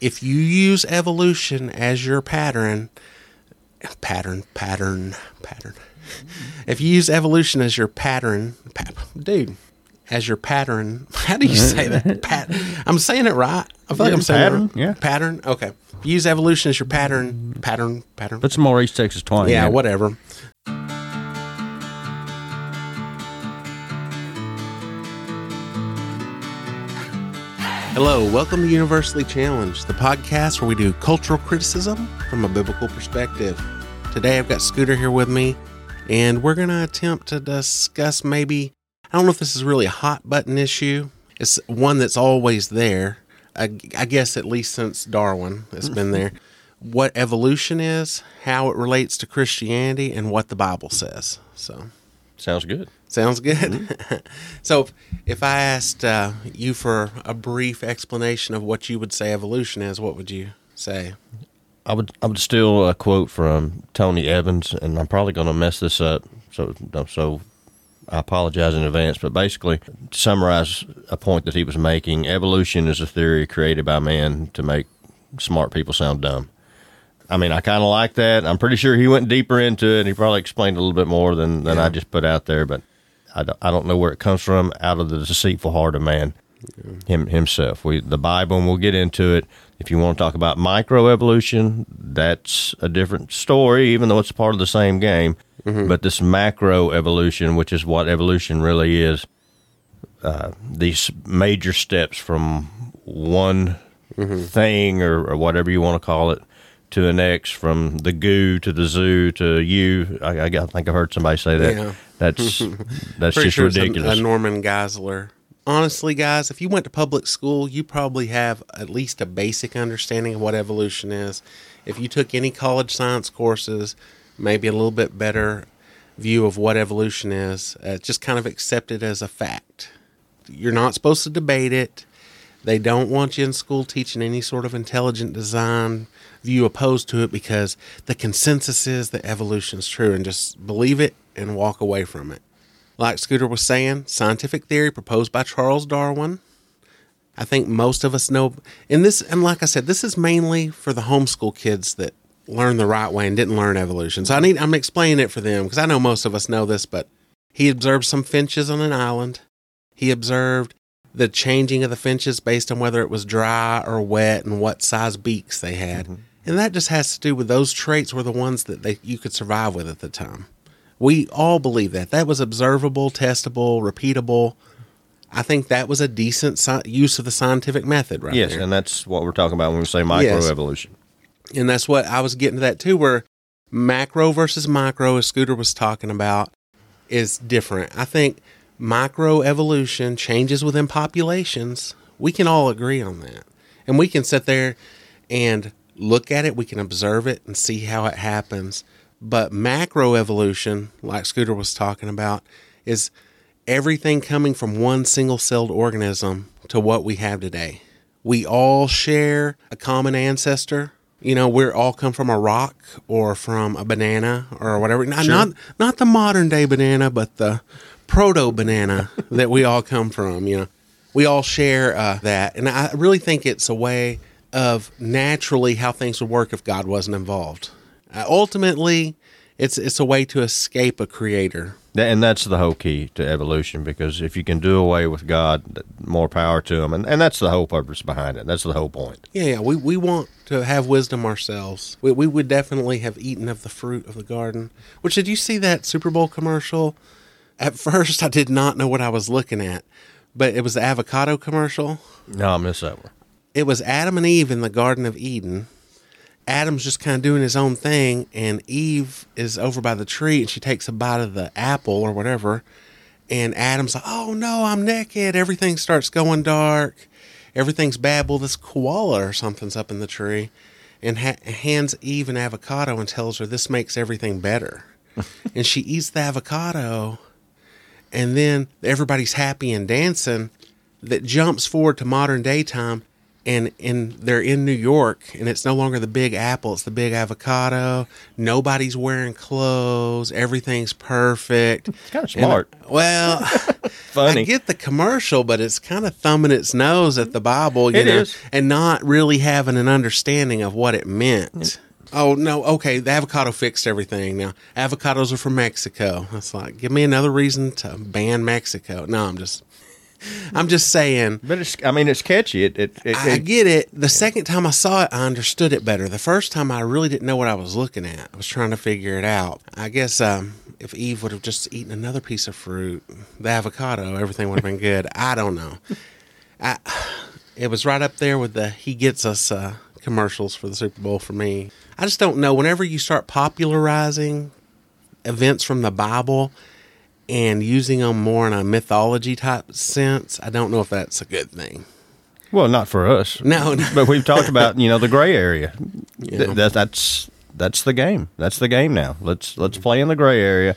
if you use evolution as your pattern, pattern, pattern, pattern. If you use evolution as your pattern, pa- dude, as your pattern, how do you say that? Pat- I'm saying it right. I feel like I'm saying Pattern, it right. yeah. Pattern. Okay. If you use evolution as your pattern, pattern, pattern. Put some more East Texas twang. yeah, in it. whatever. Hello, welcome to Universally Challenged, the podcast where we do cultural criticism from a biblical perspective. Today I've got Scooter here with me, and we're going to attempt to discuss maybe, I don't know if this is really a hot button issue. It's one that's always there, I, I guess at least since Darwin, it's been there. What evolution is, how it relates to Christianity, and what the Bible says. So, Sounds good. Sounds good. so, if, if I asked uh, you for a brief explanation of what you would say evolution is, what would you say? I would I would steal a quote from Tony Evans, and I'm probably going to mess this up. So so I apologize in advance. But basically, to summarize a point that he was making, evolution is a theory created by man to make smart people sound dumb. I mean, I kind of like that. I'm pretty sure he went deeper into it. and He probably explained a little bit more than, than Yeah. I just put out there, but I don't, I don't know where it comes from out of the deceitful heart of man him himself. We the Bible, and we'll get into it. If you want to talk about microevolution, that's a different story, even though it's part of the same game. But this macroevolution, which is what evolution really is, uh, these major steps from one thing or, or whatever you want to call it to an next, from the goo to the zoo to you. I, I, think I've heard somebody say that. Yeah. That's that's Pretty just sure it's a- ridiculous. A, Norman Geisler. Honestly, guys, if you went to public school, you probably have at least a basic understanding of what evolution is. If you took any college science courses, maybe a little bit better view of what evolution is. Uh, just kind of accepted as a fact. You're not supposed to debate it. They don't want you in school teaching any sort of intelligent design view opposed to it because the consensus is that evolution is true and just believe it and walk away from it. Like Scooter was saying, scientific theory proposed by Charles Darwin. I think most of us know, and this, and like I said, this is mainly for the homeschool kids that learned the right way and didn't learn evolution. So I need, I'm explaining it for them because I know most of us know this, but he observed some finches on an island. He observed the changing of the finches based on whether it was dry or wet and what size beaks they had. Mm-hmm. And that just has to do with those traits were the ones that they, you could survive with at the time. We all believe that. That was observable, testable, repeatable. I think that was a decent sci- use of the scientific method, right yes, there. and that's what we're talking about when we say microevolution. Yes. microevolution. And that's what I was getting to that too, where macro versus micro, as Scooter was talking about, is different. I think microevolution changes within populations. We can all agree on that. And we can sit there and look at it, we can observe it and see how it happens. But macroevolution, like Scooter was talking about, is everything coming from one single celled organism to what we have today. We all share a common ancestor. You know, we're all come from a rock or from a banana or whatever. Not not, not the modern day banana, but the proto banana that we all come from. You know, we all share uh, that, and I really think it's a way of naturally how things would work if God wasn't involved. Uh, ultimately, it's it's a way to escape a creator. And that's the whole key to evolution because if you can do away with God, more power to him. And, and that's the whole purpose behind it. That's the whole point. Yeah, yeah. We, we want to have wisdom ourselves. We, we would definitely have eaten of the fruit of the garden. Which, did you see that Super Bowl commercial? At first, I did not know what I was looking at, but it was the avocado commercial. No, I miss that one. It was Adam and Eve in the Garden of Eden. Adam's just kind of doing his own thing, and Eve is over by the tree and she takes a bite of the apple or whatever. And Adam's like, Oh no, I'm naked. Everything starts going dark. Everything's bad. Well, this koala or something's up in the tree and ha- hands Eve an avocado and tells her this makes everything better. and she eats the avocado, and then everybody's happy and dancing. That jumps forward to modern day time and and they're in New York, and it's no longer the big apple; it's the big avocado. Nobody's wearing clothes. Everything's perfect. It's kind of And, smart. well, Funny. I get the commercial, but it's kind of thumbing its nose at the Bible, you It know, is. and not really having an understanding of what it meant. Oh no, okay, the avocado fixed everything. Now avocados are from Mexico. It's like, give me another reason to ban Mexico. No, I'm just, I'm just saying. But it's, I mean, it's catchy. It, it, it, I get it. The second time I saw it, I understood it better. The first time, I really didn't know what I was looking at. I was trying to figure it out. I guess um, if Eve would have just eaten another piece of fruit, the avocado, everything would have been good. I don't know. I, it was right up there with the "He Gets Us" uh, commercials for the Super Bowl for me. I just don't know. Whenever you start popularizing events from the Bible and using them more in a mythology type sense, I don't know if that's a good thing. well, not for us. No, no. but we've talked about you know the gray area. Yeah. Th- that, that's that's the game. That's the game now. Let's let's play in the gray area,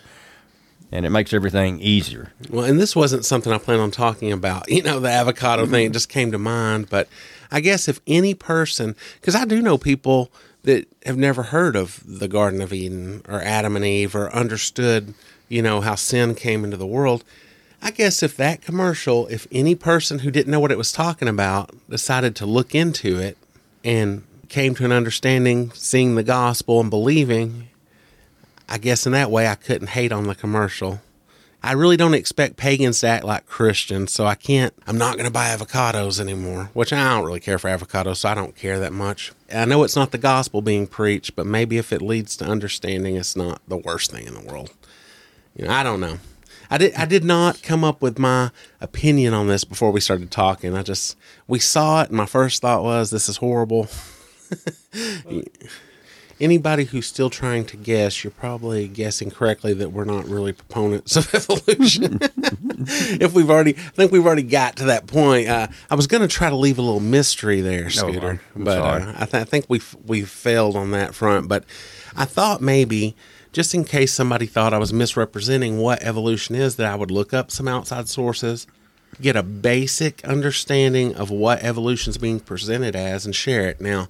and it makes everything easier. Well, and this wasn't something I plan on talking about. You know, the avocado thing just came to mind. But I guess if any person, because I do know people that have never heard of the Garden of Eden or Adam and Eve or understood, you know, how sin came into the world. I guess if that commercial, if any person who didn't know what it was talking about decided to look into it and came to an understanding, seeing the gospel and believing, I guess in that way I couldn't hate on the commercial. I really don't expect pagans to act like Christians, so I can't. I'm not going to buy avocados anymore, which I don't really care for avocados, so I don't care that much. I know it's not the gospel being preached, but maybe if it leads to understanding, it's not the worst thing in the world. You know, I don't know. I did. I did not come up with my opinion on this before we started talking. I just we saw it, and my first thought was, "This is horrible." anybody who's still trying to guess, you're probably guessing correctly that we're not really proponents of evolution. if we've already, I think we've already got to that point. Uh, I was going to try to leave a little mystery there, Scooter, I'm but sorry. uh, I, th- I think we've we've failed on that front. But I thought maybe. Just in case somebody thought I was misrepresenting what evolution is, that I would look up some outside sources, get a basic understanding of what evolution's being presented as, and share it. Now,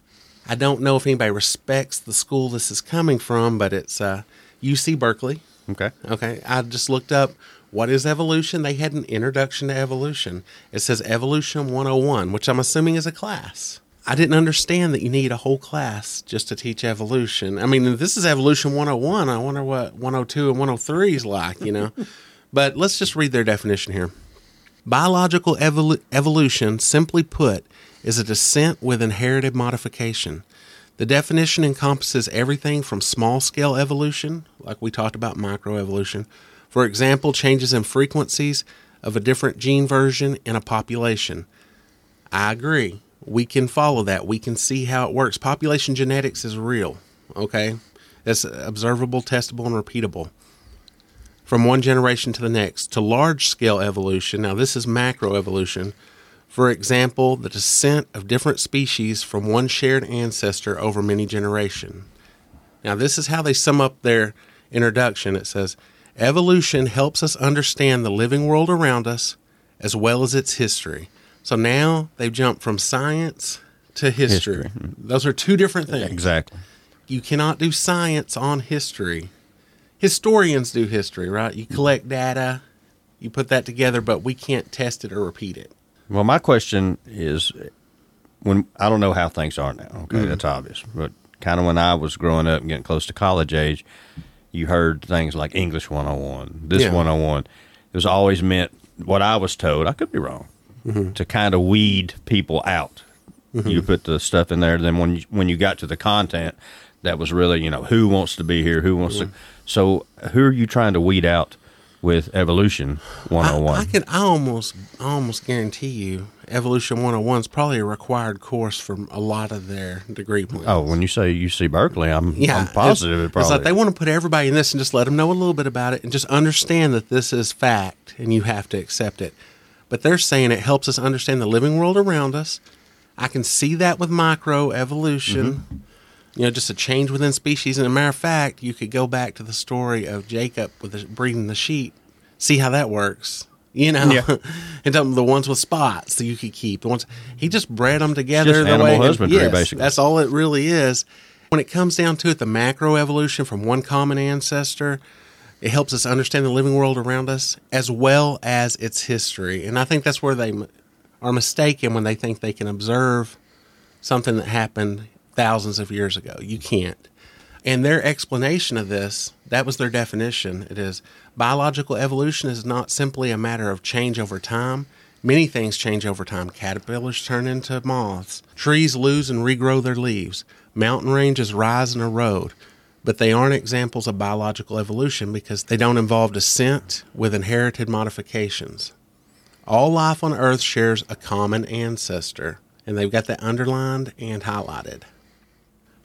I don't know if anybody respects the school this is coming from, but it's uh, UC Berkeley. Okay. Okay, I just looked up what is evolution. They had an introduction to evolution. It says Evolution 101, which I'm assuming is a class. I didn't understand that you need a whole class just to teach evolution. I mean, this is Evolution 101. I wonder what 102 and 103 is like, you know? but let's just read their definition here. Biological evolu- evolution, simply put, is a descent with inherited modification. The definition encompasses everything from small scale evolution, like we talked about microevolution, for example, changes in frequencies of a different gene version in a population. I agree. We can follow that. We can see how it works. Population genetics is real, okay? It's observable, testable, and repeatable from one generation to the next to large scale evolution. Now, this is macroevolution. For example, the descent of different species from one shared ancestor over many generations. Now, this is how they sum up their introduction. It says, Evolution helps us understand the living world around us as well as its history. So now they've jumped from science to history. History. Hmm. Those are two different things. Exactly. You cannot do science on history. Historians do history, right? You collect data, you put that together, but we can't test it or repeat it. Well, my question is, when I don't know how things are now. Okay, mm-hmm. that's obvious. But kind of when I was growing up and getting close to college age, you heard things like English 101, this Yeah. 101. It was always meant what I was told. I could be wrong. Mm-hmm. To kind of weed people out. Mm-hmm. You put the stuff in there. Then when you, when you got to the content, that was really you know who wants to be here, who wants to. So who are you trying to weed out with evolution I, 101? I can I almost I almost guarantee you Evolution 101 is probably a required course for a lot of their degree plans. Oh, when you say UC Berkeley, I'm, Yeah, I'm positive it it's, probably. it's like they want to put everybody in this and just let them know a little bit about it and just understand that this is fact and you have to accept it. But they're saying it helps us understand the living world around us. I can see that with micro evolution. Mm-hmm. You know, just a change within species. And a matter of fact, you could go back to the story of Jacob with the, breeding the sheep, see how that works. You know, Yeah. and some- the ones with spots that you could keep. The ones he just bred them together. the animal way, husbandry, yes, basically. That's all it really is. When it comes down to it, the macro evolution from one common ancestor, it helps us understand the living world around us as well as its history. And I think that's where they are mistaken when they think they can observe something that happened thousands of years ago. You can't. And their explanation of this, that was their definition. It is biological evolution is not simply a matter of change over time. Many things change over time. Caterpillars turn into moths. Trees lose and regrow their leaves. Mountain ranges rise and erode. But they aren't examples of biological evolution because they don't involve descent with inherited modifications. All life on Earth shares a common ancestor, and they've got that underlined and highlighted.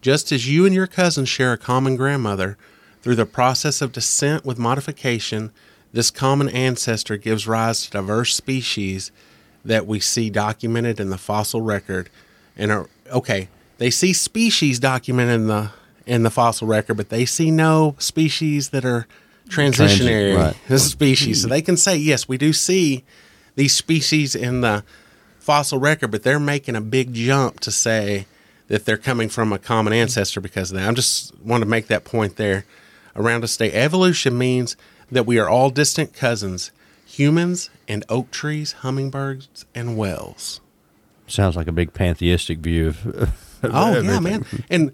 Just as you and your cousins share a common grandmother, through the process of descent with modification, this common ancestor gives rise to diverse species that we see documented in the fossil record. And are okay, they see species documented in the in the fossil record, but they see no species that are transitionary right. This species. So they can say, yes, we do see these species in the fossil record, but they're making a big jump to say that they're coming from a common ancestor because of that. I'm just want to make that point there around a state. Evolution means that we are all distant cousins, humans and oak trees, hummingbirds and whales. Sounds like a big pantheistic view of. of Oh yeah, man. And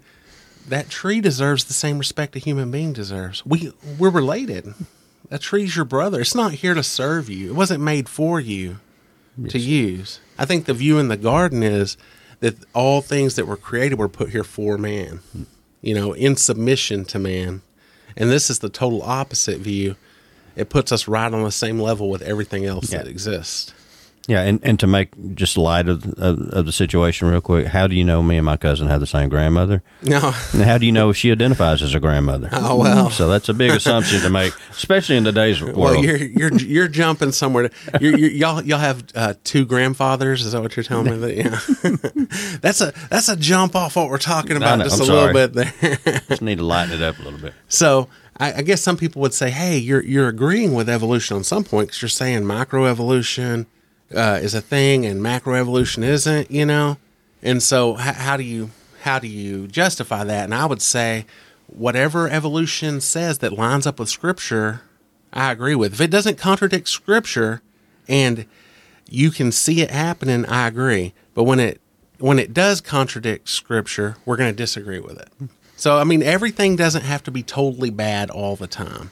that tree deserves the same respect a human being deserves. We we're related. That tree's your brother. It's not here to serve you. It wasn't made for you to use. I think the view in the garden is that all things that were created were put here for man. You know, in submission to man. And this is the total opposite view. It puts us right on the same level with everything else Yeah. that exists. Yeah, and, and to make just light of, of of the situation real quick, how do you know me and my cousin have the same grandmother? No. And how do you know if she identifies as a grandmother? Oh, well. So that's a big assumption to make, especially in today's world. Well, you're you're you're jumping somewhere. To, you're, you're, y'all y'all have uh, two grandfathers. Is that what you're telling me? That yeah, that's a that's a jump off what we're talking about know, just I'm a little bit there. just need to lighten it up a little bit. so I, I guess some people would say, hey, you're you're agreeing with evolution on some point because you're saying microevolution uh, is a thing and macroevolution isn't. You know, and so h- how do you how do you justify that? And I would say whatever evolution says that lines up with scripture, I agree with. If it doesn't contradict scripture and you can see it happening, I agree. But when it when it does contradict scripture, we're going to disagree with it. So I mean everything doesn't have to be totally bad all the time.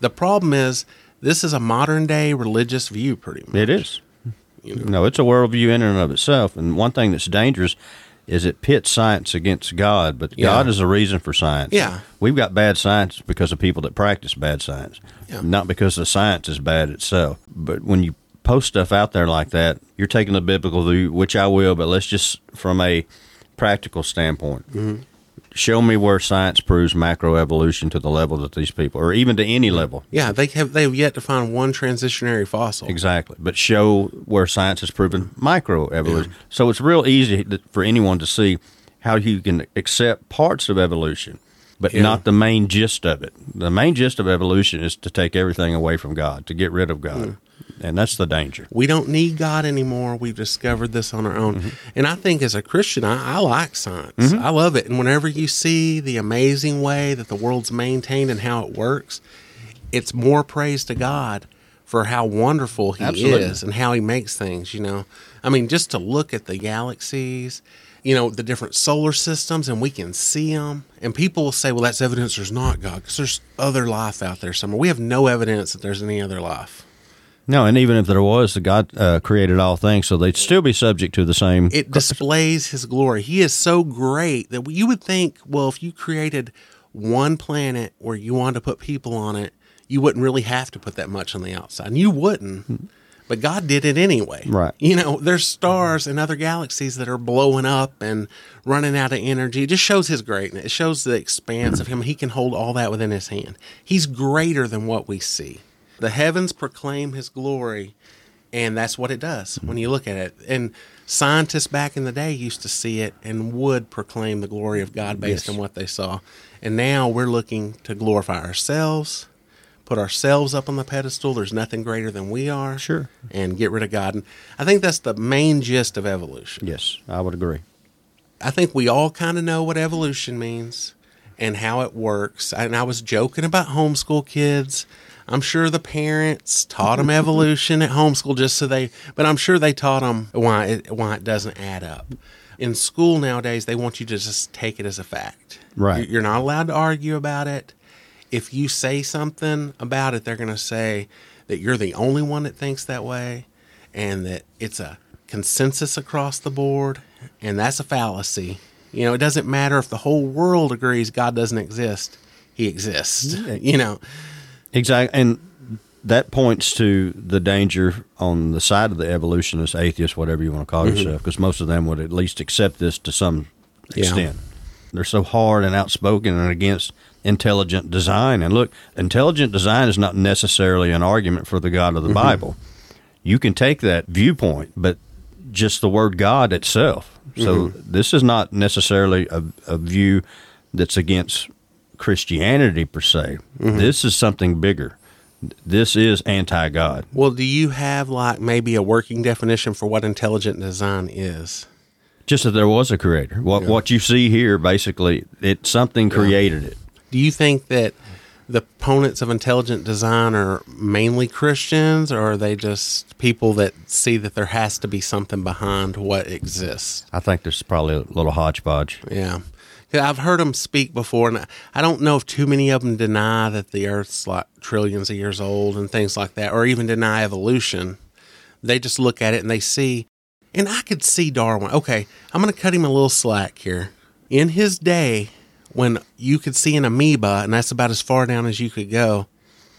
The problem is this is a modern day religious view pretty much. It is. No, it's a worldview in and of itself. And one thing that's dangerous is it pits science against God, but Yeah. God is the reason for science. Yeah. We've got bad science because of people that practice bad science, Yeah. not because the science is bad itself. But when you post stuff out there like that, you're taking the biblical view, which I will, but let's just from a practical standpoint. Mm-hmm. Show me where science proves macroevolution to the level that these people, or even to any level. Yeah, they have they have yet to find one transitionary fossil. Exactly, but show where science has proven microevolution. So it's real easy for anyone to see how you can accept parts of evolution, but Yeah. not the main gist of it. The main gist of evolution is to take everything away from God, to get rid of God, hmm. And that's the danger. We don't need God anymore. We've discovered this on our own. Mm-hmm. And I think as a Christian, I, I like science. Mm-hmm. I love it. And whenever you see the amazing way that the world's maintained and how it works, it's more praise to God for how wonderful He Absolutely. is and how He makes things, you know. I mean, just to look at the galaxies, you know, the different solar systems, and we can see them. And people will say, well, that's evidence there's not God because there's other life out there somewhere. We have no evidence that there's any other life. No, and even if there was, God uh, created all things, so they'd still be subject to the same. it displays his glory. He is so great that you would think, well, if you created one planet where you wanted to put people on it, you wouldn't really have to put that much on the outside. And you wouldn't. But God did it anyway. Right. You know, there's stars and other galaxies that are blowing up and running out of energy. It just shows his greatness. It shows the expanse of him. He can hold all that within his hand. He's greater than what we see. The heavens proclaim his glory, and that's what it does when you look at it. And scientists back in the day used to see it and would proclaim the glory of God based Yes. on what they saw. And now we're looking to glorify ourselves, put ourselves up on the pedestal. There's nothing greater than we are. Sure. And get rid of God. And I think that's the main gist of evolution. Yes, I would agree. I think we all kind of know what evolution means and how it works. And I was joking about homeschool kids. I'm sure the parents taught them evolution at homeschool just so they, but I'm sure they taught them why it, why it doesn't add up. In school nowadays, they want you to just take it as a fact. Right. You're not allowed to argue about it. If you say something about it, they're going to say that you're the only one that thinks that way and that it's a consensus across the board. And that's a fallacy. You know, it doesn't matter if the whole world agrees God doesn't exist, He exists. You know, Exactly, and that points to the danger on the side of the evolutionist, atheist, whatever you want to call mm-hmm. yourself, because most of them would at least accept this to some Yeah. extent. They're so hard and outspoken and against intelligent design. And look, intelligent design is not necessarily an argument for the God of the mm-hmm. Bible. You can take that viewpoint, but just the word God itself. So mm-hmm. this is not necessarily a, a view that's against Christianity per se. Mm-hmm. This is something bigger. This is anti God. well, do you have like maybe a working definition for what intelligent design is? Just that there was a creator. What what you see here, basically, it something created it. Do you think that the opponents of intelligent design are mainly Christians, or are they just people that see that there has to be something behind what exists? I think there's probably a little hodgepodge. Yeah. I've heard them speak before, and I don't know if too many of them deny that the Earth's like trillions of years old and things like that, or even deny evolution. They just look at it and they see, and I could see Darwin. Okay, I'm going to cut him a little slack here. In his day, when you could see an amoeba, and that's about as far down as you could go,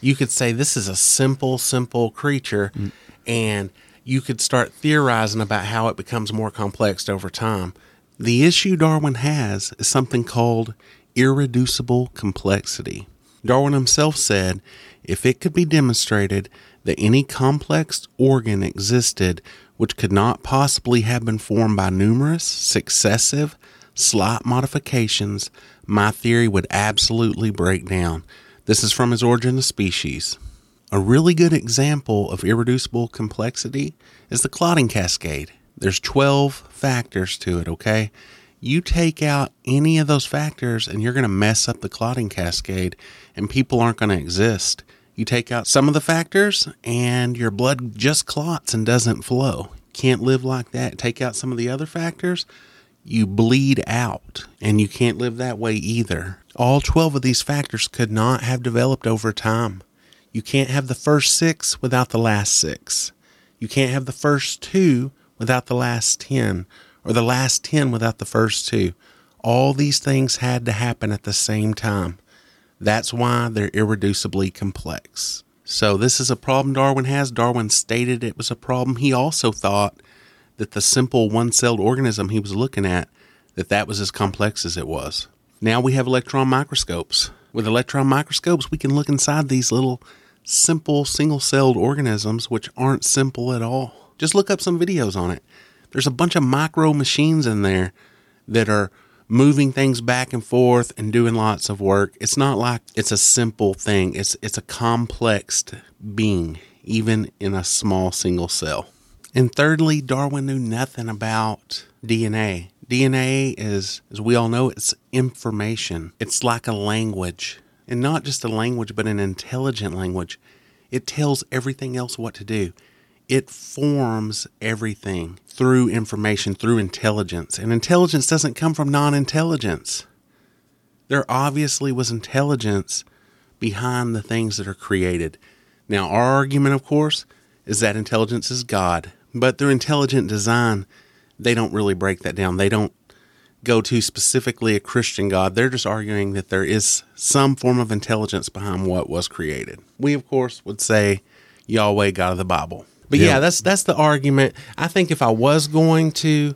you could say this is a simple, simple creature, mm. and you could start theorizing about how it becomes more complex over time. The issue Darwin has is something called irreducible complexity. Darwin himself said if it could be demonstrated that any complex organ existed which could not possibly have been formed by numerous, successive, slight modifications, my theory would absolutely break down. This is from his Origin of Species. A really good example of irreducible complexity is the clotting cascade. There's 12 factors to it, okay? You take out any of those factors and you're going to mess up the clotting cascade and people aren't going to exist. You take out some of the factors and your blood just clots and doesn't flow. Can't live like that. Take out some of the other factors, you bleed out and you can't live that way either. All 12 of these factors could not have developed over time. You can't have the first six without the last six. You can't have the first two without the last 10, or the last 10 without the first two. All these things had to happen at the same time. That's why they're irreducibly complex. So, this is a problem Darwin has. Darwin stated it was a problem. He also thought that the simple one-celled organism he was looking at that that was as complex as it was. Now we have electron microscopes. With electron microscopes, we can look inside these little simple single-celled organisms which aren't simple at all. Just look up some videos on it. There's a bunch of micro machines in there that are moving things back and forth and doing lots of work. It's not like it's a simple thing. It's it's a complex being even in a small single cell. And thirdly, Darwin knew nothing about DNA. DNA is, as we all know, it's information. It's like a language. And not just a language, but an intelligent language. It tells everything else what to do. It forms everything through information, through intelligence. And intelligence doesn't come from non intelligence. There obviously was intelligence behind the things that are created. Now, our argument, of course, is that intelligence is God. But through intelligent design, they don't really break that down. They don't go to specifically a Christian God. They're just arguing that there is some form of intelligence behind what was created. We, of course, would say Yahweh, God of the Bible. But yeah, Yeah. that's that's the argument. I think if I was going to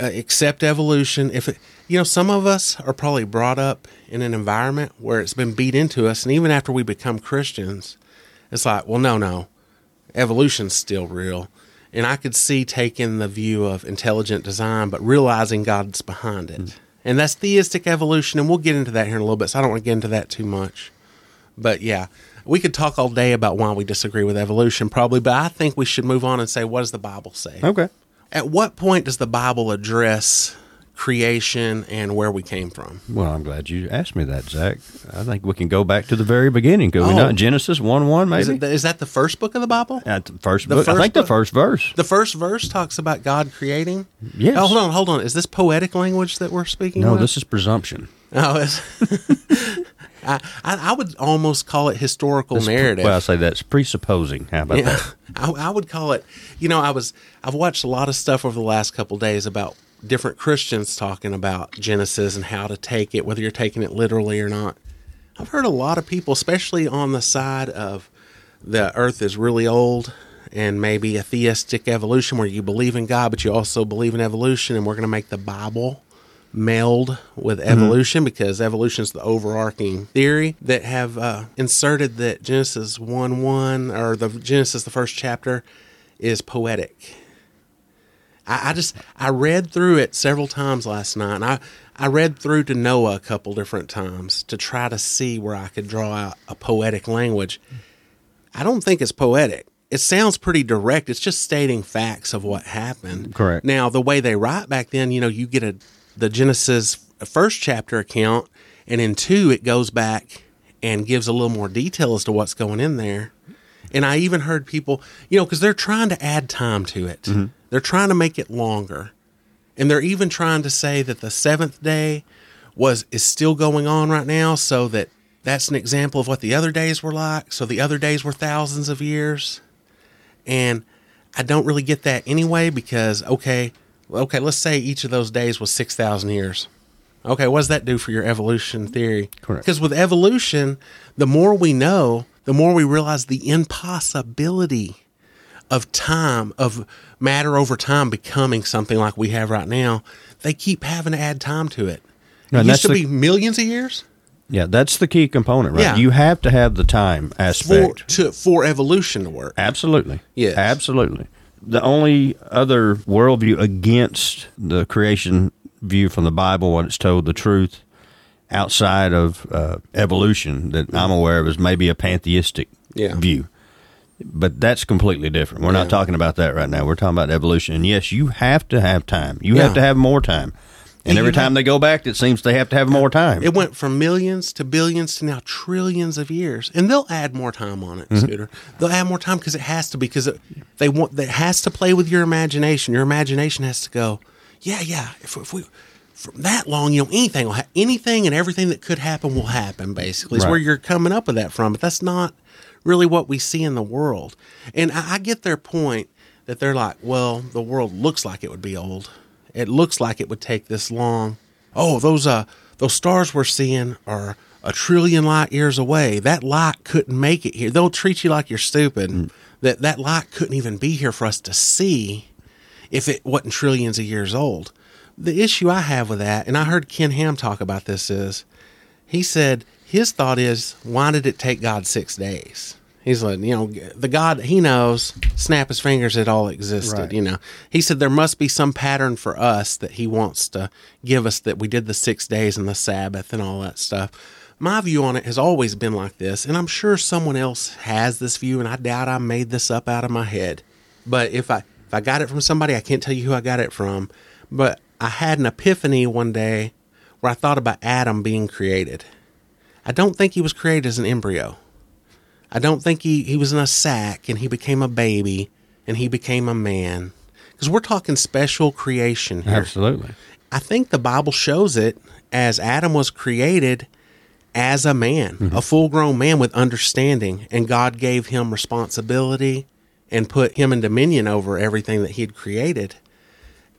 uh, accept evolution, if it, you know, some of us are probably brought up in an environment where it's been beat into us, and even after we become Christians, it's like, well, no, no, evolution's still real. And I could see taking the view of intelligent design, but realizing God's behind it. And that's theistic evolution, and we'll get into that here in a little bit. So I don't want to get into that too much. But yeah, we could talk all day about why we disagree with evolution, probably, but I think we should move on and say, what does the Bible say? Okay. At what point does the Bible address creation and where we came from? Well, I'm glad you asked me that, Zach. I think we can go back to the very beginning. Could we Oh. not? Genesis 1 1, Is, maybe? it the, is that the first book of the Bible? At the first The book. I first think the first verse. The first verse talks about God creating. Yes. Oh, hold on, hold on. Is this poetic language that we're speaking? No, with? this is presumption. Oh, it's, I, I I would almost call it historical narrative. Well, I say that's presupposing. How about yeah, that? I, I would call it. You know, I was I've watched a lot of stuff over the last couple days about different Christians talking about Genesis and how to take it, whether you're taking it literally or not. I've heard a lot of people, especially on the side of the Earth is really old and maybe a theistic evolution where you believe in God, but you also believe in evolution, and we're going to make the Bible meld with evolution because evolution is the overarching theory that have uh, inserted that Genesis 1 1 or the Genesis, the first chapter, is poetic. I, I just I read through it several times last night, and I I read through to Noah a couple different times to try to see where I could draw out a poetic language. I don't think it's poetic. It sounds pretty direct. It's just stating facts of what happened. Correct. Now, the way they write back then, you know, you get a the Genesis first chapter account, and in two it goes back and gives a little more detail as to what's going in there. And I even heard people, you know, because they're trying to add time to it. Mm-hmm. They're trying to make it longer, and they're even trying to say that the seventh day was is still going on right now, so that that's an example of what the other days were like. So the other days were thousands of years, and I don't really get that anyway because okay, okay, let's say each of those days was six thousand years. Okay, what does that do for your evolution theory? Correct. Because with evolution, the more we know, the more we realize the impossibility of time, of matter over time becoming something like we have right now. They keep having to add time to it. It used to the- be millions of years Yeah, that's the key component, right? Yeah. You have to have the time for aspect. to for evolution to work. Absolutely. Yes. Absolutely. The only other worldview against the creation view from the Bible, when it's told the truth, outside of uh, evolution that I'm aware of, is maybe a pantheistic Yeah. view. But that's completely different. We're Yeah. not talking about that right now. We're talking about evolution. And yes, you have to have time. You Yeah. have to have more time. And every time they go back, it seems they have to have more time. It went from millions to billions to now trillions of years, and they'll add more time on it, Mm-hmm. Scooter. They'll add more time because it has to, because it, they want that has to play with your imagination. Your imagination has to go, yeah, yeah. If, if we from that long, you know, anything will ha- anything and everything that could happen will happen. Basically, is Right. where you're coming up with that from. But that's not really what we see in the world. And I, I get their point that they're like, well, the world looks like it would be old. It looks like it would take this long. Oh, those uh those stars we're seeing are a trillion light years away. That light couldn't make it here. They'll treat you like you're stupid. That that light couldn't even be here for us to see if it wasn't trillions of years old. The issue I have with that, and I heard Ken Ham talk about this, is he said his thought is, why did it take God six days? He's like, you know, the God he knows, snap his fingers, it all existed. Right. You know, he said there must be some pattern for us that he wants to give us that we did the six days and the Sabbath and all that stuff. My view on it has always been like this, and I'm sure someone else has this view, and I doubt I made this up out of my head. But if I if I got it from somebody, I can't tell you who I got it from. But I had an epiphany one day where I thought about Adam being created. I don't think he was created as an embryo. I don't think he, he was in a sack and he became a baby and he became a man. Because we're talking special creation here. Absolutely. I think the Bible shows it as Adam was created as a man, mm-hmm. a full grown man with understanding, and God gave him responsibility and put him in dominion over everything that he had created.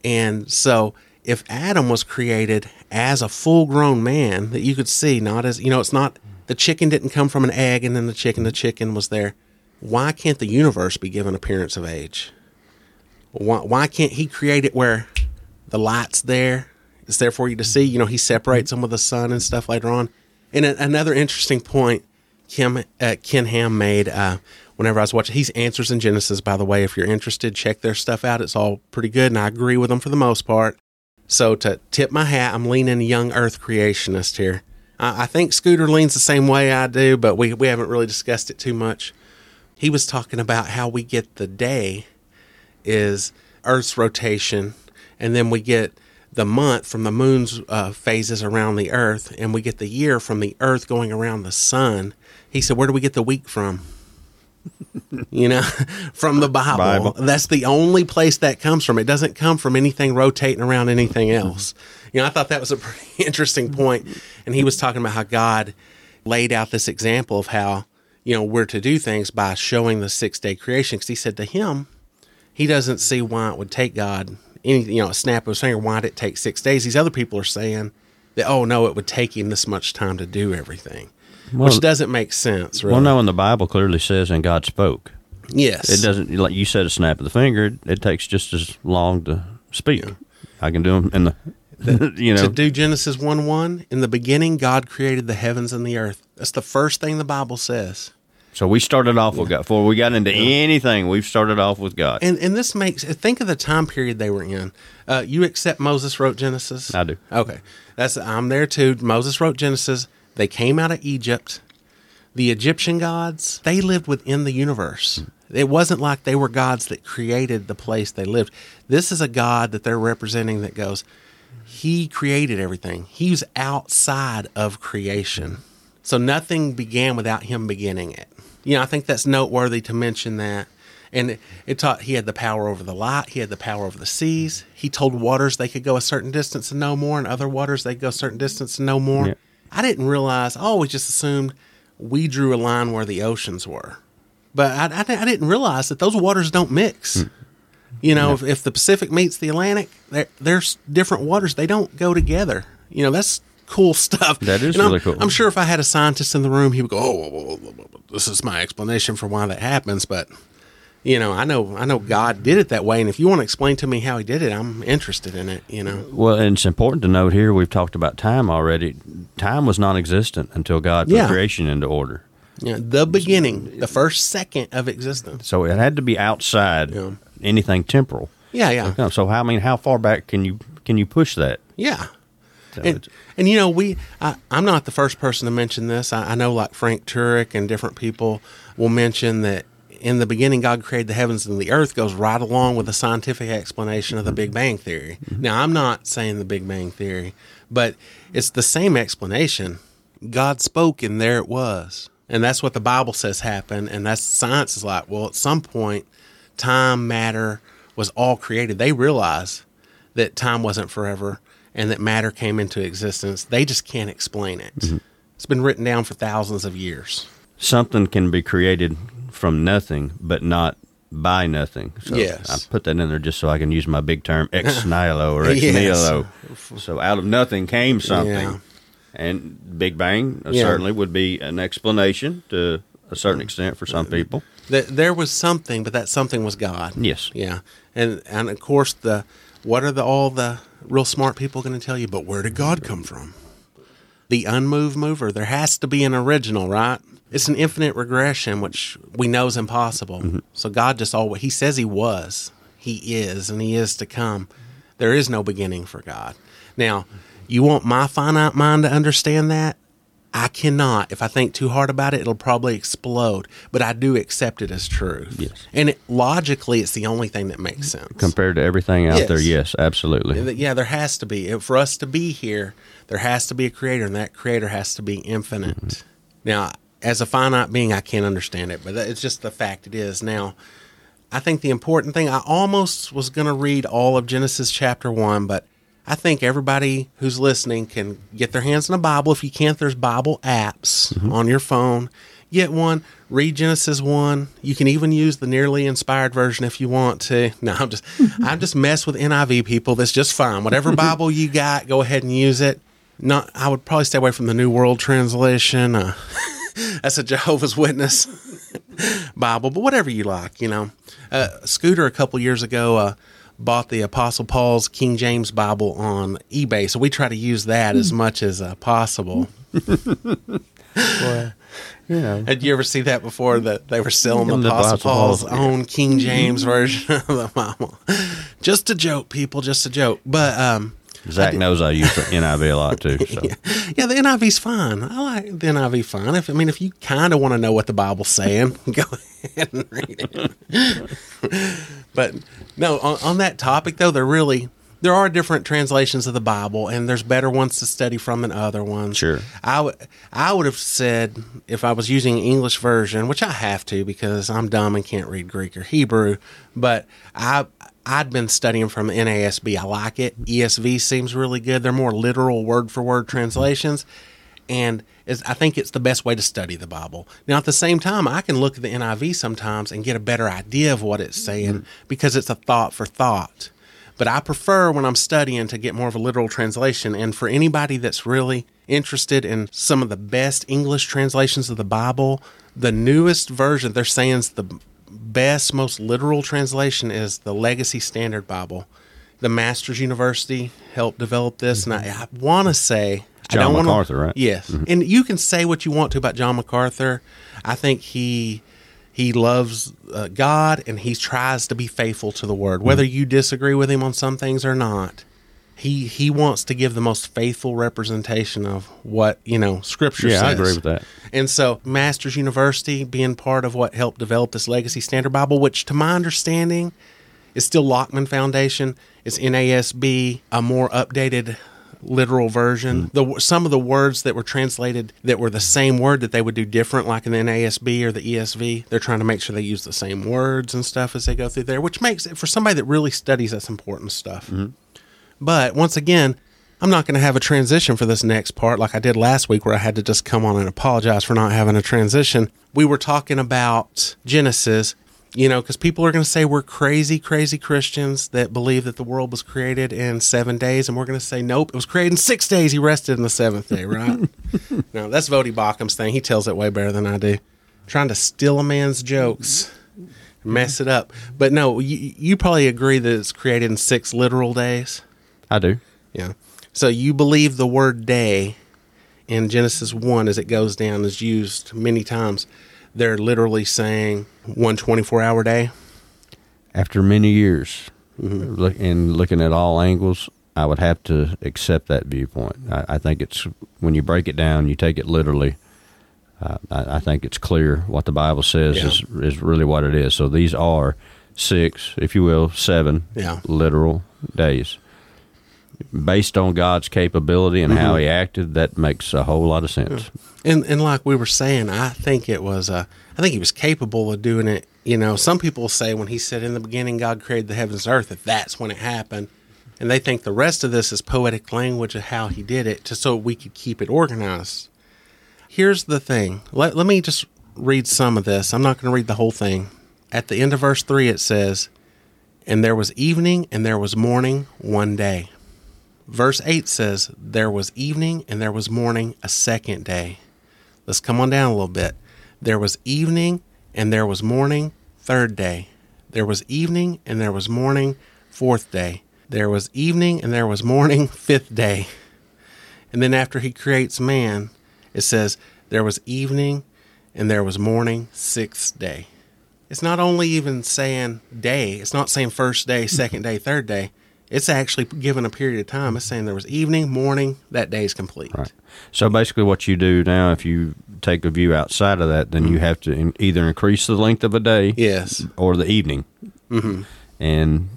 And so, if Adam was created as a full grown man that you could see, not as, you know, it's not the chicken didn't come from an egg and then the chicken, the chicken was there. Why can't the universe be given appearance of age? Why, why can't he create it where the light's there? It's there for you to see. You know, he separates them with the sun and stuff later on. And a- another interesting point Kim uh, Ken Ham made uh, whenever I was watching. He's Answers in Genesis, by the way. If you're interested, check their stuff out. It's all pretty good, and I agree with them for the most part. So to tip my hat, I'm leaning young Earth creationist here. I, I think Scooter leans the same way I do, but we we haven't really discussed it too much. He was talking about how we get the day is Earth's rotation, and then we get the month from the moon's uh, phases around the Earth, and we get the year from the Earth going around the sun. He said, "Where do we get the week from?" You know, from the Bible. Bible. That's the only place that comes from. It doesn't come from anything rotating around anything else. You know, I thought that was a pretty interesting point. And he was talking about how God laid out this example of how, you know, we're to do things by showing the six day creation. Because he said to him, he doesn't see why it would take God any, you know, a snap of his finger. Why did it take six days? These other people are saying that, oh, no, it would take him this much time to do everything, Well- which doesn't make sense, really. Well, no, and the Bible clearly says, "And God spoke." Yes. It doesn't like you said, a snap of the finger. It, it takes just as long to speak. I can do them in the, you know, to do Genesis 1 1, in the beginning, God created the heavens and the earth. That's the first thing the Bible says. So we started off with God. Before we got into anything, we've started off with God. And and this makes think of the time period they were in. Uh, you accept Moses wrote Genesis? I do. Okay, that's I'm there too. Moses wrote Genesis. They came out of Egypt. The Egyptian gods they lived within the universe. It wasn't like they were gods that created the place they lived. This is a God that they're representing that goes. He created everything. He's outside of creation. So nothing began without him beginning it. You know, I think that's noteworthy to mention that. And it, it taught he had the power over the light, he had the power over the seas. He told waters they could go a certain distance and no more, and other waters they go a certain distance and no more. Yeah. I didn't realize, I always just assumed we drew a line where the oceans were. But I, I, I didn't realize that those waters don't mix. Hmm. You know, if, if the Pacific meets the Atlantic, there's different waters. They don't go together. You know, that's cool stuff. That is And I'm- really cool. I'm sure if I had a scientist in the room, he would go, "Oh, whoa, whoa, whoa, this is my explanation for why that happens." But you know, I know, I know God did it that way, and if you want to explain to me how He did it, I'm interested in it. You know, Well, and it's important to note here. We've talked about time already. Time was non-existent until God put Yeah. creation into order. yeah, the beginning, the first second of existence. So it had to be outside Yeah. anything temporal. Yeah, yeah, So how I mean, how far back can you can you push that? yeah. So And, and you know, we I, I'm not the first person to mention this. I, I know, like Frank Turek and different people will mention that in the beginning, God created the heavens and the earth goes right along with the scientific explanation of the Big Bang Theory. Mm-hmm. Now, I'm not saying the Big Bang Theory, but it's the same explanation. God spoke, and there it was, and that's what the Bible says happened. And that's science is like. Well, at some point, time, matter was all created. They realize that time wasn't forever and that matter came into existence. They just can't explain it. Mm-hmm. It's been written down for thousands of years. something can be created from nothing, but not by nothing. So Yes. I put that in there just so I can use my big term ex nihilo or ex Yes. nihilo. So out of nothing came something. Yeah. And Big Bang uh, Yeah. certainly would be an explanation to a certain extent for some people. That there was something, but that something was God. Yes. Yeah, and and of course the what are the all the real smart people going to tell you? But where did God come from? The unmoved mover. There has to be an original, right? It's an infinite regression, which we know is impossible. So God just always He says He was, He is, and He is to come. There is no beginning for God. Now, you want my finite mind to understand that? I cannot. If I think too hard about it, it'll probably explode. But I do accept it as truth. Yes. And it, logically, it's the only thing that makes sense. Compared to everything out there, Yes. yes, absolutely. Yeah, there has to be. For us to be here, there has to be a creator, and that creator has to be infinite. Mm-hmm. Now, as a finite being, I can't understand it, but it's just the fact it is. Now, I think the important thing, I almost was going to read all of Genesis chapter 1, but I think everybody who's listening can get their hands on a Bible. If you can't, there's Bible apps on your phone. Get one, read Genesis 1. You can even use the nearly inspired version if you want to. No, I'm just I'm just mess with NIV people. That's just fine. Whatever Bible you got, go ahead and use it. Not I would probably stay away from the New World Translation. Uh, that's a Jehovah's Witness Bible, but whatever you like, you know. Uh, Scooter a couple years ago uh, bought the Apostle Paul's King James Bible on eBay, so we try to use that as much as uh, possible. You know, Had you ever see that before? That they were selling the The Apostle Apostle Paul's Paul's- own King James version of the Bible. Just a joke, people. Just a joke. But um, Zach knows I use the NIV a lot too. So. yeah. yeah, the NIV's fine. I like the NIV fine. If I mean, if you kind of want to know what the Bible's saying, go ahead and read it. but no, on, on that topic though, they're really there are different translations of the Bible, and there's better ones to study from than other ones. Sure. I would I would have said if I was using English version, which I have to because I'm dumb and can't read Greek or Hebrew, but I I'd been studying from NASB. I like it. ESV seems really good. They're more literal word for word translations, and I think it's the best way to study the Bible. Now, at the same time, I can look at the NIV sometimes and get a better idea of what it's saying mm-hmm. because it's a thought for thought. But I prefer when I'm studying to get more of a literal translation. And for anybody that's really interested in some of the best English translations of the Bible, the newest version they're saying is the best, most literal translation is the Legacy Standard Bible. The Masters University helped develop this, mm-hmm. and I, I want to say John I don't MacArthur, wanna, right? Yes, mm-hmm. and you can say what you want to about John MacArthur. I think he he loves uh, God and he tries to be faithful to the Word, whether mm-hmm. you disagree with him on some things or not. He he wants to give the most faithful representation of what you know Scripture yeah, says. I agree with that. And so, Masters University being part of what helped develop this Legacy Standard Bible, which, to my understanding, is still Lockman Foundation. It's NASB, a more updated literal version. Mm. The some of the words that were translated that were the same word that they would do different, like in the NASB or the ESV. They're trying to make sure they use the same words and stuff as they go through there, which makes it for somebody that really studies that's important stuff. Mm-hmm. But once again, I'm not going to have a transition for this next part like I did last week, where I had to just come on and apologize for not having a transition. We were talking about Genesis, you know, because people are going to say we're crazy, crazy Christians that believe that the world was created in seven days. And we're going to say, nope, it was created in six days. He rested in the seventh day, right? no, that's Voddie Baucham's thing. He tells it way better than I do. trying to steal a man's jokes mm-hmm. mess it up. But no, you, you probably agree that it's created in six literal days. I do. Yeah. So you believe the word day in Genesis 1 as it goes down is used many times. They're literally saying one 24 hour day. After many years mm-hmm. look, and looking at all angles, I would have to accept that viewpoint. I, I think it's when you break it down, you take it literally. Uh, I, I, think it's clear what the Bible says yeah. is is really what it is. So these are six, if you will, seven yeah. literal days based on God's capability and mm-hmm. how He acted, that makes a whole lot of sense. Yeah. And and like we were saying, I think it was uh, I think He was capable of doing it. You know, some people say when He said in the beginning God created the heavens and earth that that's when it happened, and they think the rest of this is poetic language of how He did it, just so we could keep it organized. Here's the thing. Let let me just read some of this. I'm not going to read the whole thing. At the end of verse three, it says. And there was evening and there was morning one day. Verse 8 says, There was evening and there was morning a second day. Let's come on down a little bit. There was evening and there was morning third day. There was evening and there was morning fourth day. There was evening and there was morning fifth day. And then after he creates man, it says, There was evening and there was morning sixth day. It's not only even saying day, it's not saying first day, second day, third day it's actually given a period of time. It's saying there was evening, morning, that day is complete. Right. So basically, what you do now, if you take a view outside of that, then mm-hmm. you have to in, either increase the length of a day, yes, or the evening. Mm-hmm. And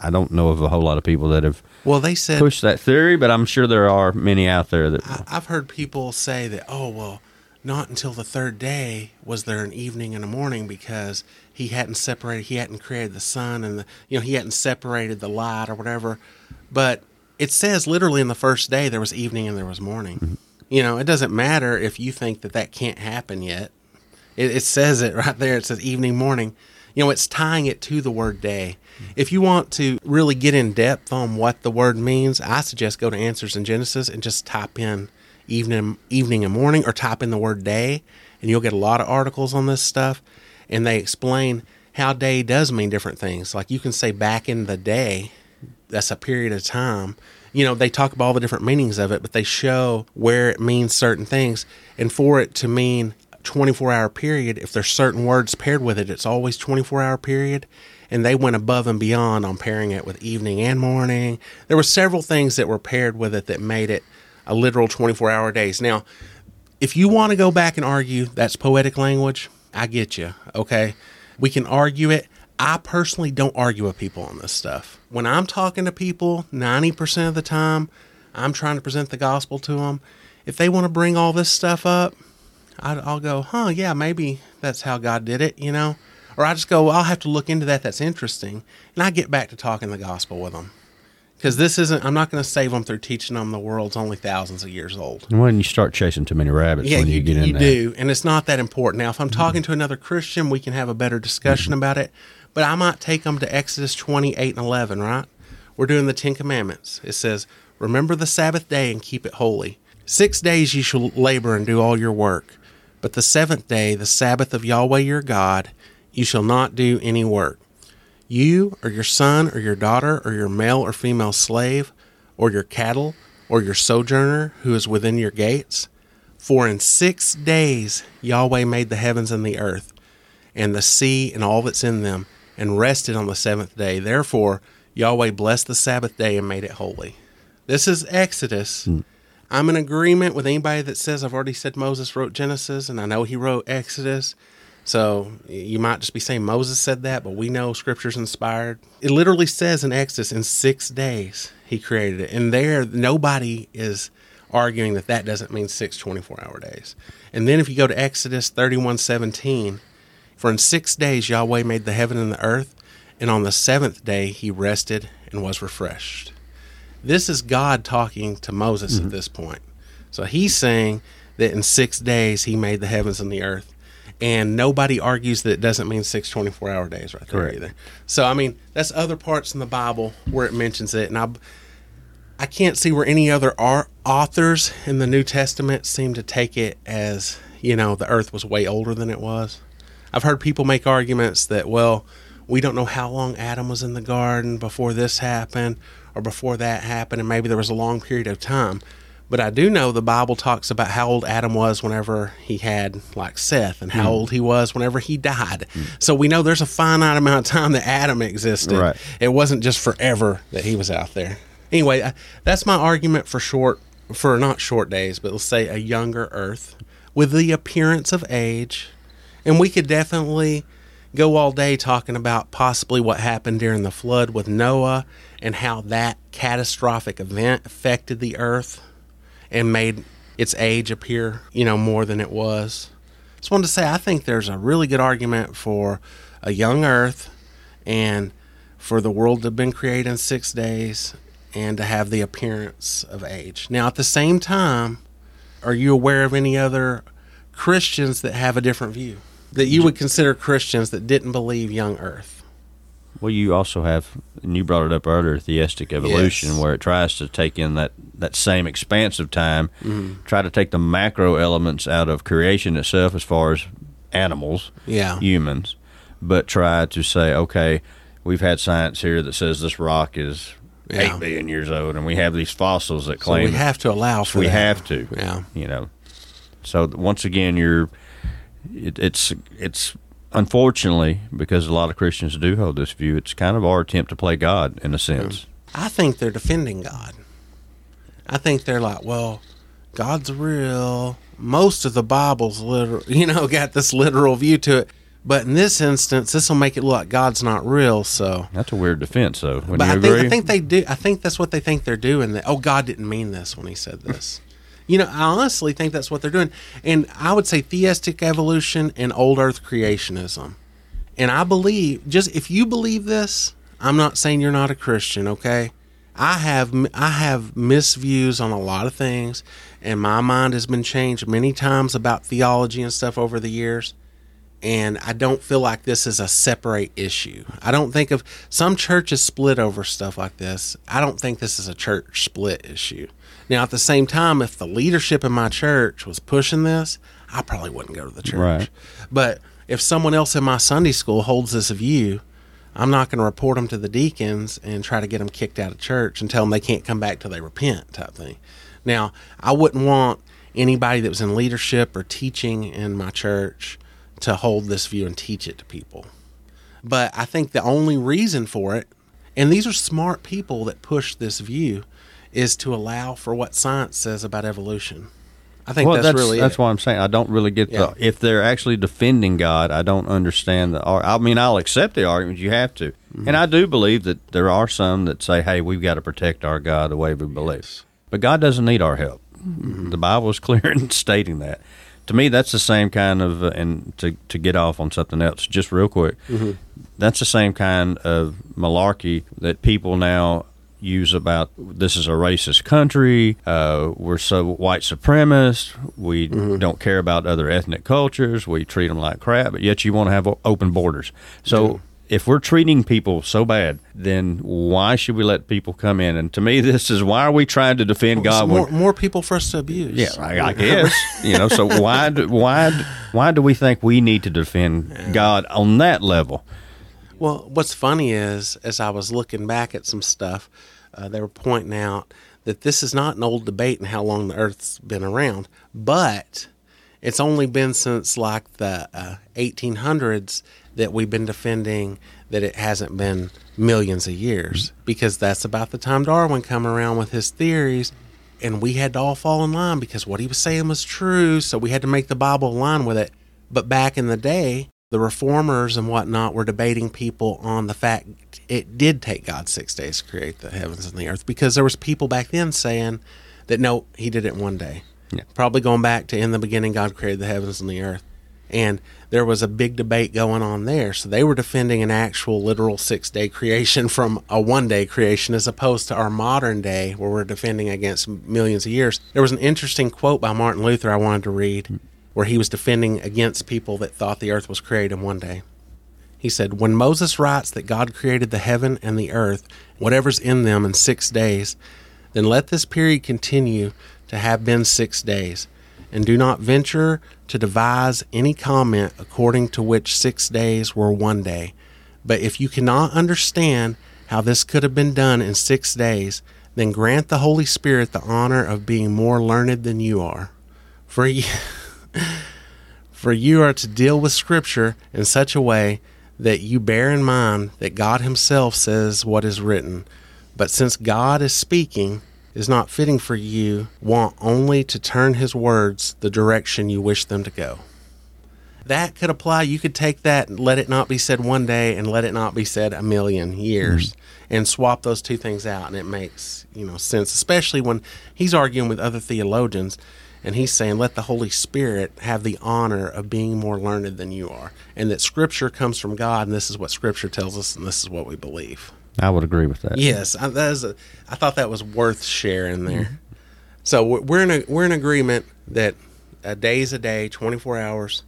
I don't know of a whole lot of people that have well, they said pushed that theory, but I'm sure there are many out there that I, I've heard people say that. Oh well, not until the third day was there an evening and a morning because he hadn't separated he hadn't created the sun and the you know he hadn't separated the light or whatever. But it says literally in the first day there was evening and there was morning. Mm-hmm. you know it doesn't matter if you think that that can't happen yet. It, it, says it right there. It says evening morning. You know it's tying it to the word day. Mm-hmm. if you want to really get in depth on what the word means i suggest go to answers in genesis and just type in evening evening and morning or type in the word day and you'll get a lot of articles on this stuff and they explain how day does mean different things. Like you can say back in the day, that's a period of time. You know, they talk about all the different meanings of it, but they show where it means certain things. And for it to mean 24 hour period, if there's certain words paired with it, it's always 24 hour period. and they went above and beyond on pairing it with evening and morning. There were several things that were paired with it that made it a literal 24 hour days. Now, if you want to go back and argue that's poetic language, I get you. Okay. We can argue it. I personally don't argue with people on this stuff. When I'm talking to people, 90% of the time, I'm trying to present the gospel to them. If they want to bring all this stuff up, I'll go, huh, yeah, maybe that's how God did it, you know? Or I just go, well, I'll have to look into that. That's interesting. And I get back to talking the gospel with them. Because this isn't, I'm not going to save them through teaching them the world's only thousands of years old. And when you start chasing too many rabbits, Yeah, when you, you, get in you there. do. And it's not that important. Now, if I'm talking to another Christian, we can have a better discussion mm-hmm. about it. But I might take them to Exodus 28 and 11, right? We're doing the Ten Commandments. It says, Remember the Sabbath day and keep it holy. Six days you shall labor and do all your work. But the seventh day, the Sabbath of Yahweh your God, you shall not do any work. You, or your son, or your daughter, or your male or female slave, or your cattle, or your sojourner who is within your gates. For in six days Yahweh made the heavens and the earth, and the sea and all that's in them, and rested on the seventh day. Therefore, Yahweh blessed the Sabbath day and made it holy. This is Exodus. Hmm. I'm in agreement with anybody that says I've already said Moses wrote Genesis, and I know he wrote Exodus. So you might just be saying Moses said that, but we know Scripture's inspired. It literally says in Exodus, in six days he created it, and there nobody is arguing that that doesn't mean six 24 hour days. And then if you go to Exodus 31 17, for in six days Yahweh made the heaven and the earth, and on the seventh day he rested and was refreshed. This is God talking to Moses at mm-hmm. this point. So he's saying that in six days he made the heavens and the earth. And nobody argues that it doesn't mean six 24 hour days right there Correct. either. So, I mean, that's other parts in the Bible where it mentions it. And I, I can't see where any other authors in the New Testament seem to take it as, you know, the earth was way older than it was. I've heard people make arguments that, well, we don't know how long Adam was in the garden before this happened or before that happened, and maybe there was a long period of time. But I do know the Bible talks about how old Adam was whenever he had, like Seth, and how hmm. old he was whenever he died. So we know there's a finite amount of time that Adam existed. Right. It wasn't just forever that he was out there. Anyway, I- that's my argument for short, for not short days, but let's say a younger Earth with the appearance of age. And we could definitely go all day talking about possibly what happened during the flood with Noah and how that catastrophic event affected the earth and made its age appear, you know, more than it was. Just wanted to say I think there's a really good argument for a young earth and for the world to have been created in six days and to have the appearance of age. Now, at the same time, are you aware of any other Christians that have a different view? That you would consider Christians that didn't believe young earth? Well, you also have, and you brought it up earlier, theistic evolution, Yes. where it tries to take in that, that same expanse of time, Mm-hmm. try to take the macro elements out of creation itself as far as animals, Yeah. humans, but try to say, okay, we've had science here that says this rock is Yeah. eight billion years old, and we have these fossils that So claim we have to allow for we that. have to. Yeah. You know. So once again, you're it, it's it's unfortunately because a lot of Christians do hold this view. It's kind of our attempt to play God in a hmm. sense. I think they're defending God. I think they're like, well, God's real. Most of the Bible's literal, you know, got this literal view to it. But in this instance, this will make it look like God's not real. So, That's a weird defense, though. Would but you I agree? think I think they do. I think that's what they think they're doing. That oh, God didn't mean this when He said this. You know, I honestly think that's what they're doing. And I would say theistic evolution and old Earth creationism. And I believe just if you believe this, I'm not saying you're not a Christian. Okay, I have I have misviews on a lot of things, and my mind has been changed many times about theology and stuff over the years and I don't feel like this is a separate issue. I don't think of some churches split over stuff like this. I don't think this is a church split issue. Now, at the same time, if the leadership in my church was pushing this, I probably wouldn't go to the church. Right. But if someone else in my Sunday school holds this view, I'm not going to report them to the deacons and try to get them kicked out of church and tell them they can't come back till they repent, type thing. Now, I wouldn't want anybody that was in leadership or teaching in my church to hold this view and teach it to people. But I think the only reason for it, and these are smart people that push this view, is to allow for what science says about evolution. I think well, that's, that's really that's it. what I'm saying. I don't really get Yeah. the if they're actually defending God. I don't understand the. I mean, I'll accept the argument. You have to, Mm-hmm. and I do believe that there are some that say, "Hey, we've got to protect our God the way we believe." But God doesn't need our help. Mm-hmm. The Bible is clear in stating that. To me, that's the same kind of, uh, and to to get off on something else, just real quick, Mm-hmm. that's the same kind of malarkey that people now use about this is a racist country. Uh, we're so white supremacist. We Mm-hmm. don't care about other ethnic cultures. We treat them like crap. But yet you want to have open borders. So if we're treating people so bad, then why should we let people come in? And to me, this is why are we trying to defend It's God? more, when, more people for us to abuse. yeah, I, I guess you know. So why do, why why do we think we need to defend God on that level? Well, what's funny is, as I was looking back at some stuff, uh, they were pointing out that this is not an old debate in how long the Earth's been around, but it's only been since like the uh, 1800s that we've been defending that it hasn't been millions of years, mm-hmm. because that's about the time Darwin come around with his theories. And we had to all fall in line because what he was saying was true. So we had to make the Bible align with it. But back in the day, the reformers and whatnot were debating people on the fact it did take God six days to create the heavens and the earth because there was people back then saying that no, he did it in one day. Yeah. Probably going back to in the beginning, God created the heavens and the earth. And there was a big debate going on there. So they were defending an actual literal six day creation from a one day creation as opposed to our modern day where we're defending against millions of years. There was an interesting quote by Martin Luther I wanted to read where he was defending against people that thought the earth was created in one day. He said, When Moses writes that God created the heaven and the earth, whatever's in them, in six days, then let this period continue to have been six days, and do not venture to devise any comment according to which six days were one day. But if you cannot understand how this could have been done in six days, then grant the Holy Spirit the honor of being more learned than you are. For you, for you are to deal with Scripture in such a way that you bear in mind that God Himself says what is written. But since God is speaking, is not fitting for you, want only to turn His words the direction you wish them to go. That could apply. You could take that and let it not be said one day and let it not be said a million years mm-hmm. and swap those two things out and it makes, you know, sense, especially when he's arguing with other theologians and he's saying let the Holy Spirit have the honor of being more learned than you are and that scripture comes from God and this is what scripture tells us and this is what we believe. I would agree with that. Yes, I, that is a, I thought that was worth sharing there. So we're- in a, we're in agreement that a day is a day, 24 hours,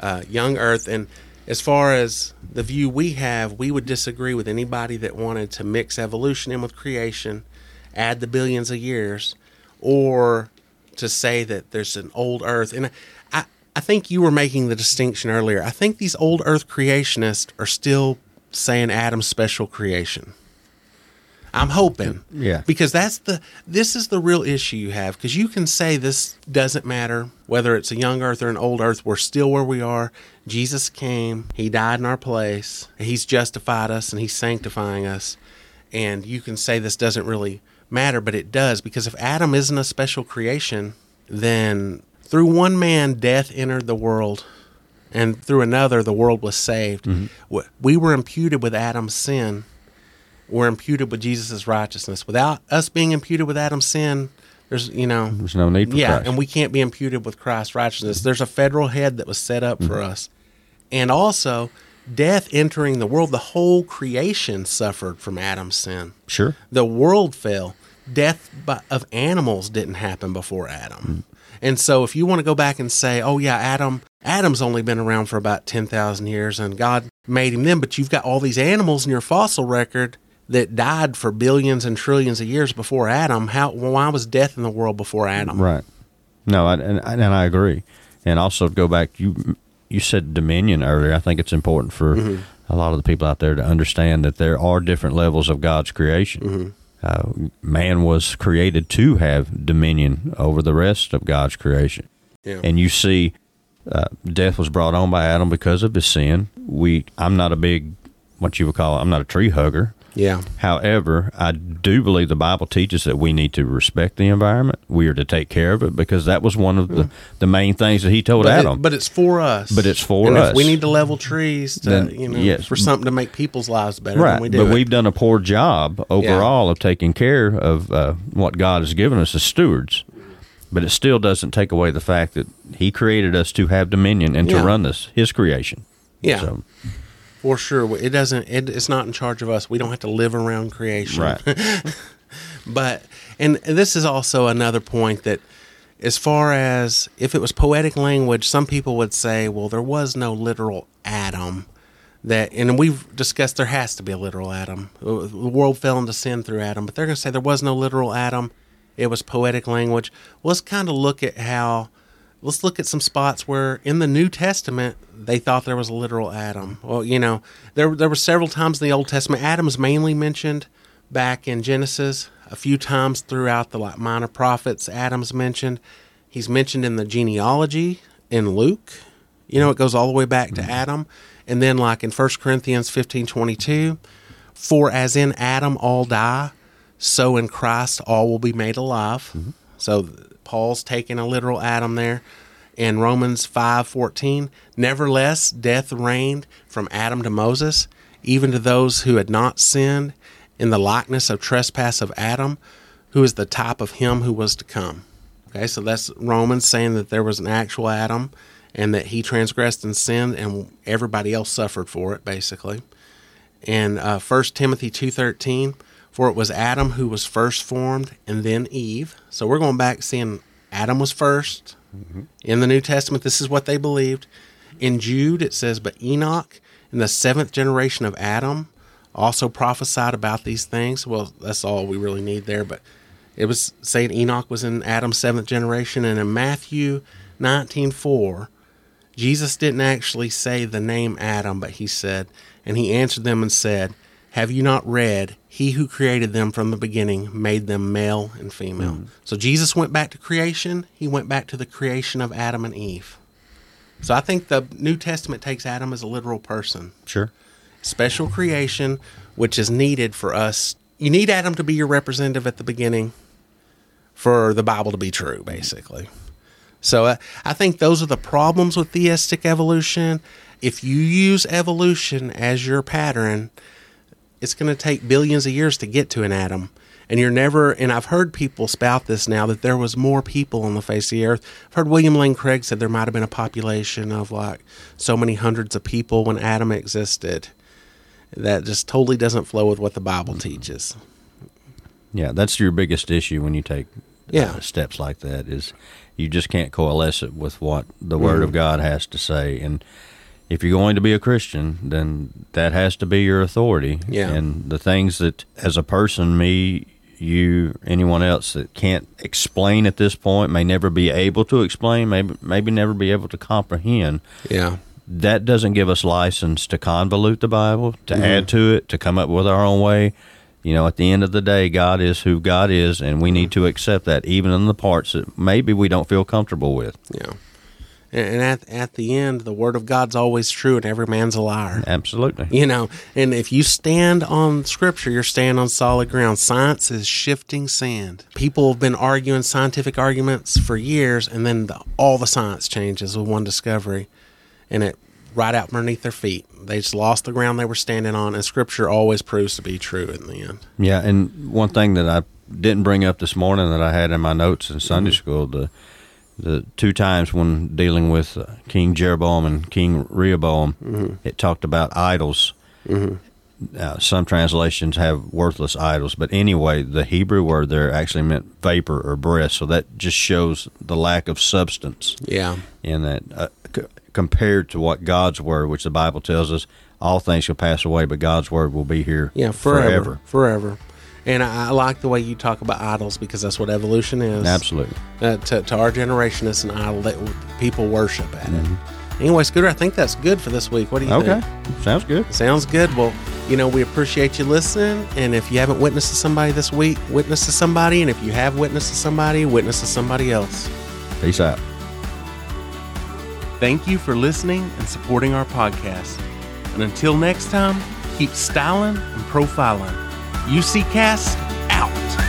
uh, young Earth, and as far as the view we have, we would disagree with anybody that wanted to mix evolution in with creation, add the billions of years, or to say that there's an old Earth. And I, I think you were making the distinction earlier. I think these old Earth creationists are still saying Adam's special creation. I'm hoping. Yeah. Because that's the this is the real issue you have because you can say this doesn't matter whether it's a young earth or an old earth we're still where we are. Jesus came, he died in our place. He's justified us and he's sanctifying us. And you can say this doesn't really matter, but it does because if Adam isn't a special creation, then through one man death entered the world and through another the world was saved. Mm-hmm. W- We were imputed with Adam's sin we're imputed with Jesus' righteousness. Without us being imputed with Adam's sin, there's you know There's no need for yeah, Christ. and we can't be imputed with Christ's righteousness. There's a federal head that was set up mm-hmm. for us, and also death entering the world. The whole creation suffered from Adam's sin. Sure. The world fell. Death of animals didn't happen before Adam. Mm-hmm. And so if you want to go back and say, "Oh yeah, Adam Adam's only been around for about 10,000 years and God made him then, but you've got all these animals in your fossil record that died for billions and trillions of years before Adam. How why was death in the world before Adam?" Right. No, I, and and I agree. And also go back, you you said dominion earlier. I think it's important for a lot of the people out there to understand that there are different levels of God's creation. Uh, man was created to have dominion over the rest of God's creation. Yeah. And you see, uh, death was brought on by Adam because of his sin. We, I'm not a big what you would call. I'm not a tree hugger. Yeah. However, I do believe the Bible teaches that we need to respect the environment. We are to take care of it because that was one of the, the main things that he told But, it- Adam. but it's for us. But it's for and us. If we need to level trees to, Then, you know, yes. for something to make people's lives better. right, we but it. we've done a poor job overall of taking care of uh, what God has given us as stewards. But it still doesn't take away the fact that He created us to have dominion and Yeah. to run this His creation. Yeah. So, For sure, it doesn't. It, it's not in charge of us. We don't have to live around creation. right. But and this is also another point that, as far as if it was poetic language, some people would say, well, there was no literal Adam. That and we've discussed there has to be a literal Adam. Uh, the world fell into sin through Adam, but they're going to say there was no literal Adam. It was poetic language. Well, let's kind of look at how. Let's look at some spots where in the New Testament they thought there was a literal Adam. Well, you know, there there were several times in the Old Testament Adam's mainly mentioned back in Genesis. A few times throughout the like minor prophets, Adam's mentioned. He's mentioned in the genealogy in Luke. You know, it goes all the way back to mm-hmm. Adam. And then like in 1 Corinthians fifteen twenty two, for as in Adam all die, so in Christ all will be made alive. So Paul's taking a literal Adam there. In Romans 5:14, nevertheless death reigned from Adam to Moses, even to those who had not sinned, in the likeness of trespass of Adam, who is the type of him who was to come. Okay, so that's Romans saying that there was an actual Adam and that he transgressed and sinned and everybody else suffered for it basically and uh, 1 timothy 2.13 for it was adam who was first formed and then eve. So we're going back seeing adam was 1st mm-hmm. in the new testament. This is what they believed. In jude it says but enoch in the seventh generation of adam also prophesied about these things. Well that's all we really need there but it was saying enoch was in adam's seventh generation. And in matthew 19.4 Jesus didn't actually say the name Adam, but he said, and he answered them and said, Have you not read, He who created them from the beginning made them male and female? So Jesus went back to creation, he went back to the creation of Adam and Eve. So I think the New Testament takes Adam as a literal person, Sure. special creation, which is needed for us. You need Adam to be your representative at the beginning for the Bible to be true, basically. So uh, I think those are the problems with theistic evolution. If you use evolution as your pattern, it's going to take billions of years to get to an Adam. And you're never, and I've heard people spout this now that there was more people on the face of the earth. I've heard William Lane Craig said there might have been a population of like so many hundreds of people when Adam existed. That just totally doesn't flow with what the Bible teaches. Yeah, that's your biggest issue when you take Yeah. uh, steps like that is you just can't coalesce it with what the Word Mm-hmm. of God has to say. And if you're going to be a Christian, then that has to be your authority. Yeah. And the things that, as a person, me, you, anyone else that can't explain at this point, may never be able to explain, maybe maybe never be able to comprehend. Yeah. That doesn't give us license to convolute the Bible, to Mm-hmm. add to it, to come up with our own way. You know, at the end of the day, God is who God is, and we need to accept that, even in the parts that maybe we don't feel comfortable with. Yeah. And at, at the end, the word of God's always true and every man's a liar. Absolutely. You know, and if you stand on scripture, you're standing on solid ground. Science is shifting sand. People have been arguing scientific arguments for years, and then the, all the science changes with one discovery, and it right out from underneath their feet. They just lost the ground they were standing on, and scripture always proves to be true in the end. Yeah, and one thing that I didn't bring up this morning that I had in my notes in Sunday mm-hmm. school the the two times when dealing with uh, King Jeroboam and King Rehoboam, it talked about idols. Uh, some translations have worthless idols, but anyway, the Hebrew word there actually meant vapor or breath, so that just shows the lack of substance Yeah. in that uh, c- compared to what God's word, which the Bible tells us, all things shall pass away, but God's word will be here Yeah, forever. Forever. And I, I like the way you talk about idols because that's what evolution is. Absolutely. uh, to, to our generation, it's an idol that people worship at it. Anyway, Scooter, I think that's good for this week. What do you Okay, think? Okay. Sounds good. Sounds good. Well, you know, we appreciate you listening. And if you haven't witnessed to somebody this week, witness to somebody. And if you have witnessed to somebody, witness to somebody else. Peace out. Thank you for listening and supporting our podcast. And until next time, keep styling and profiling. UCCast out.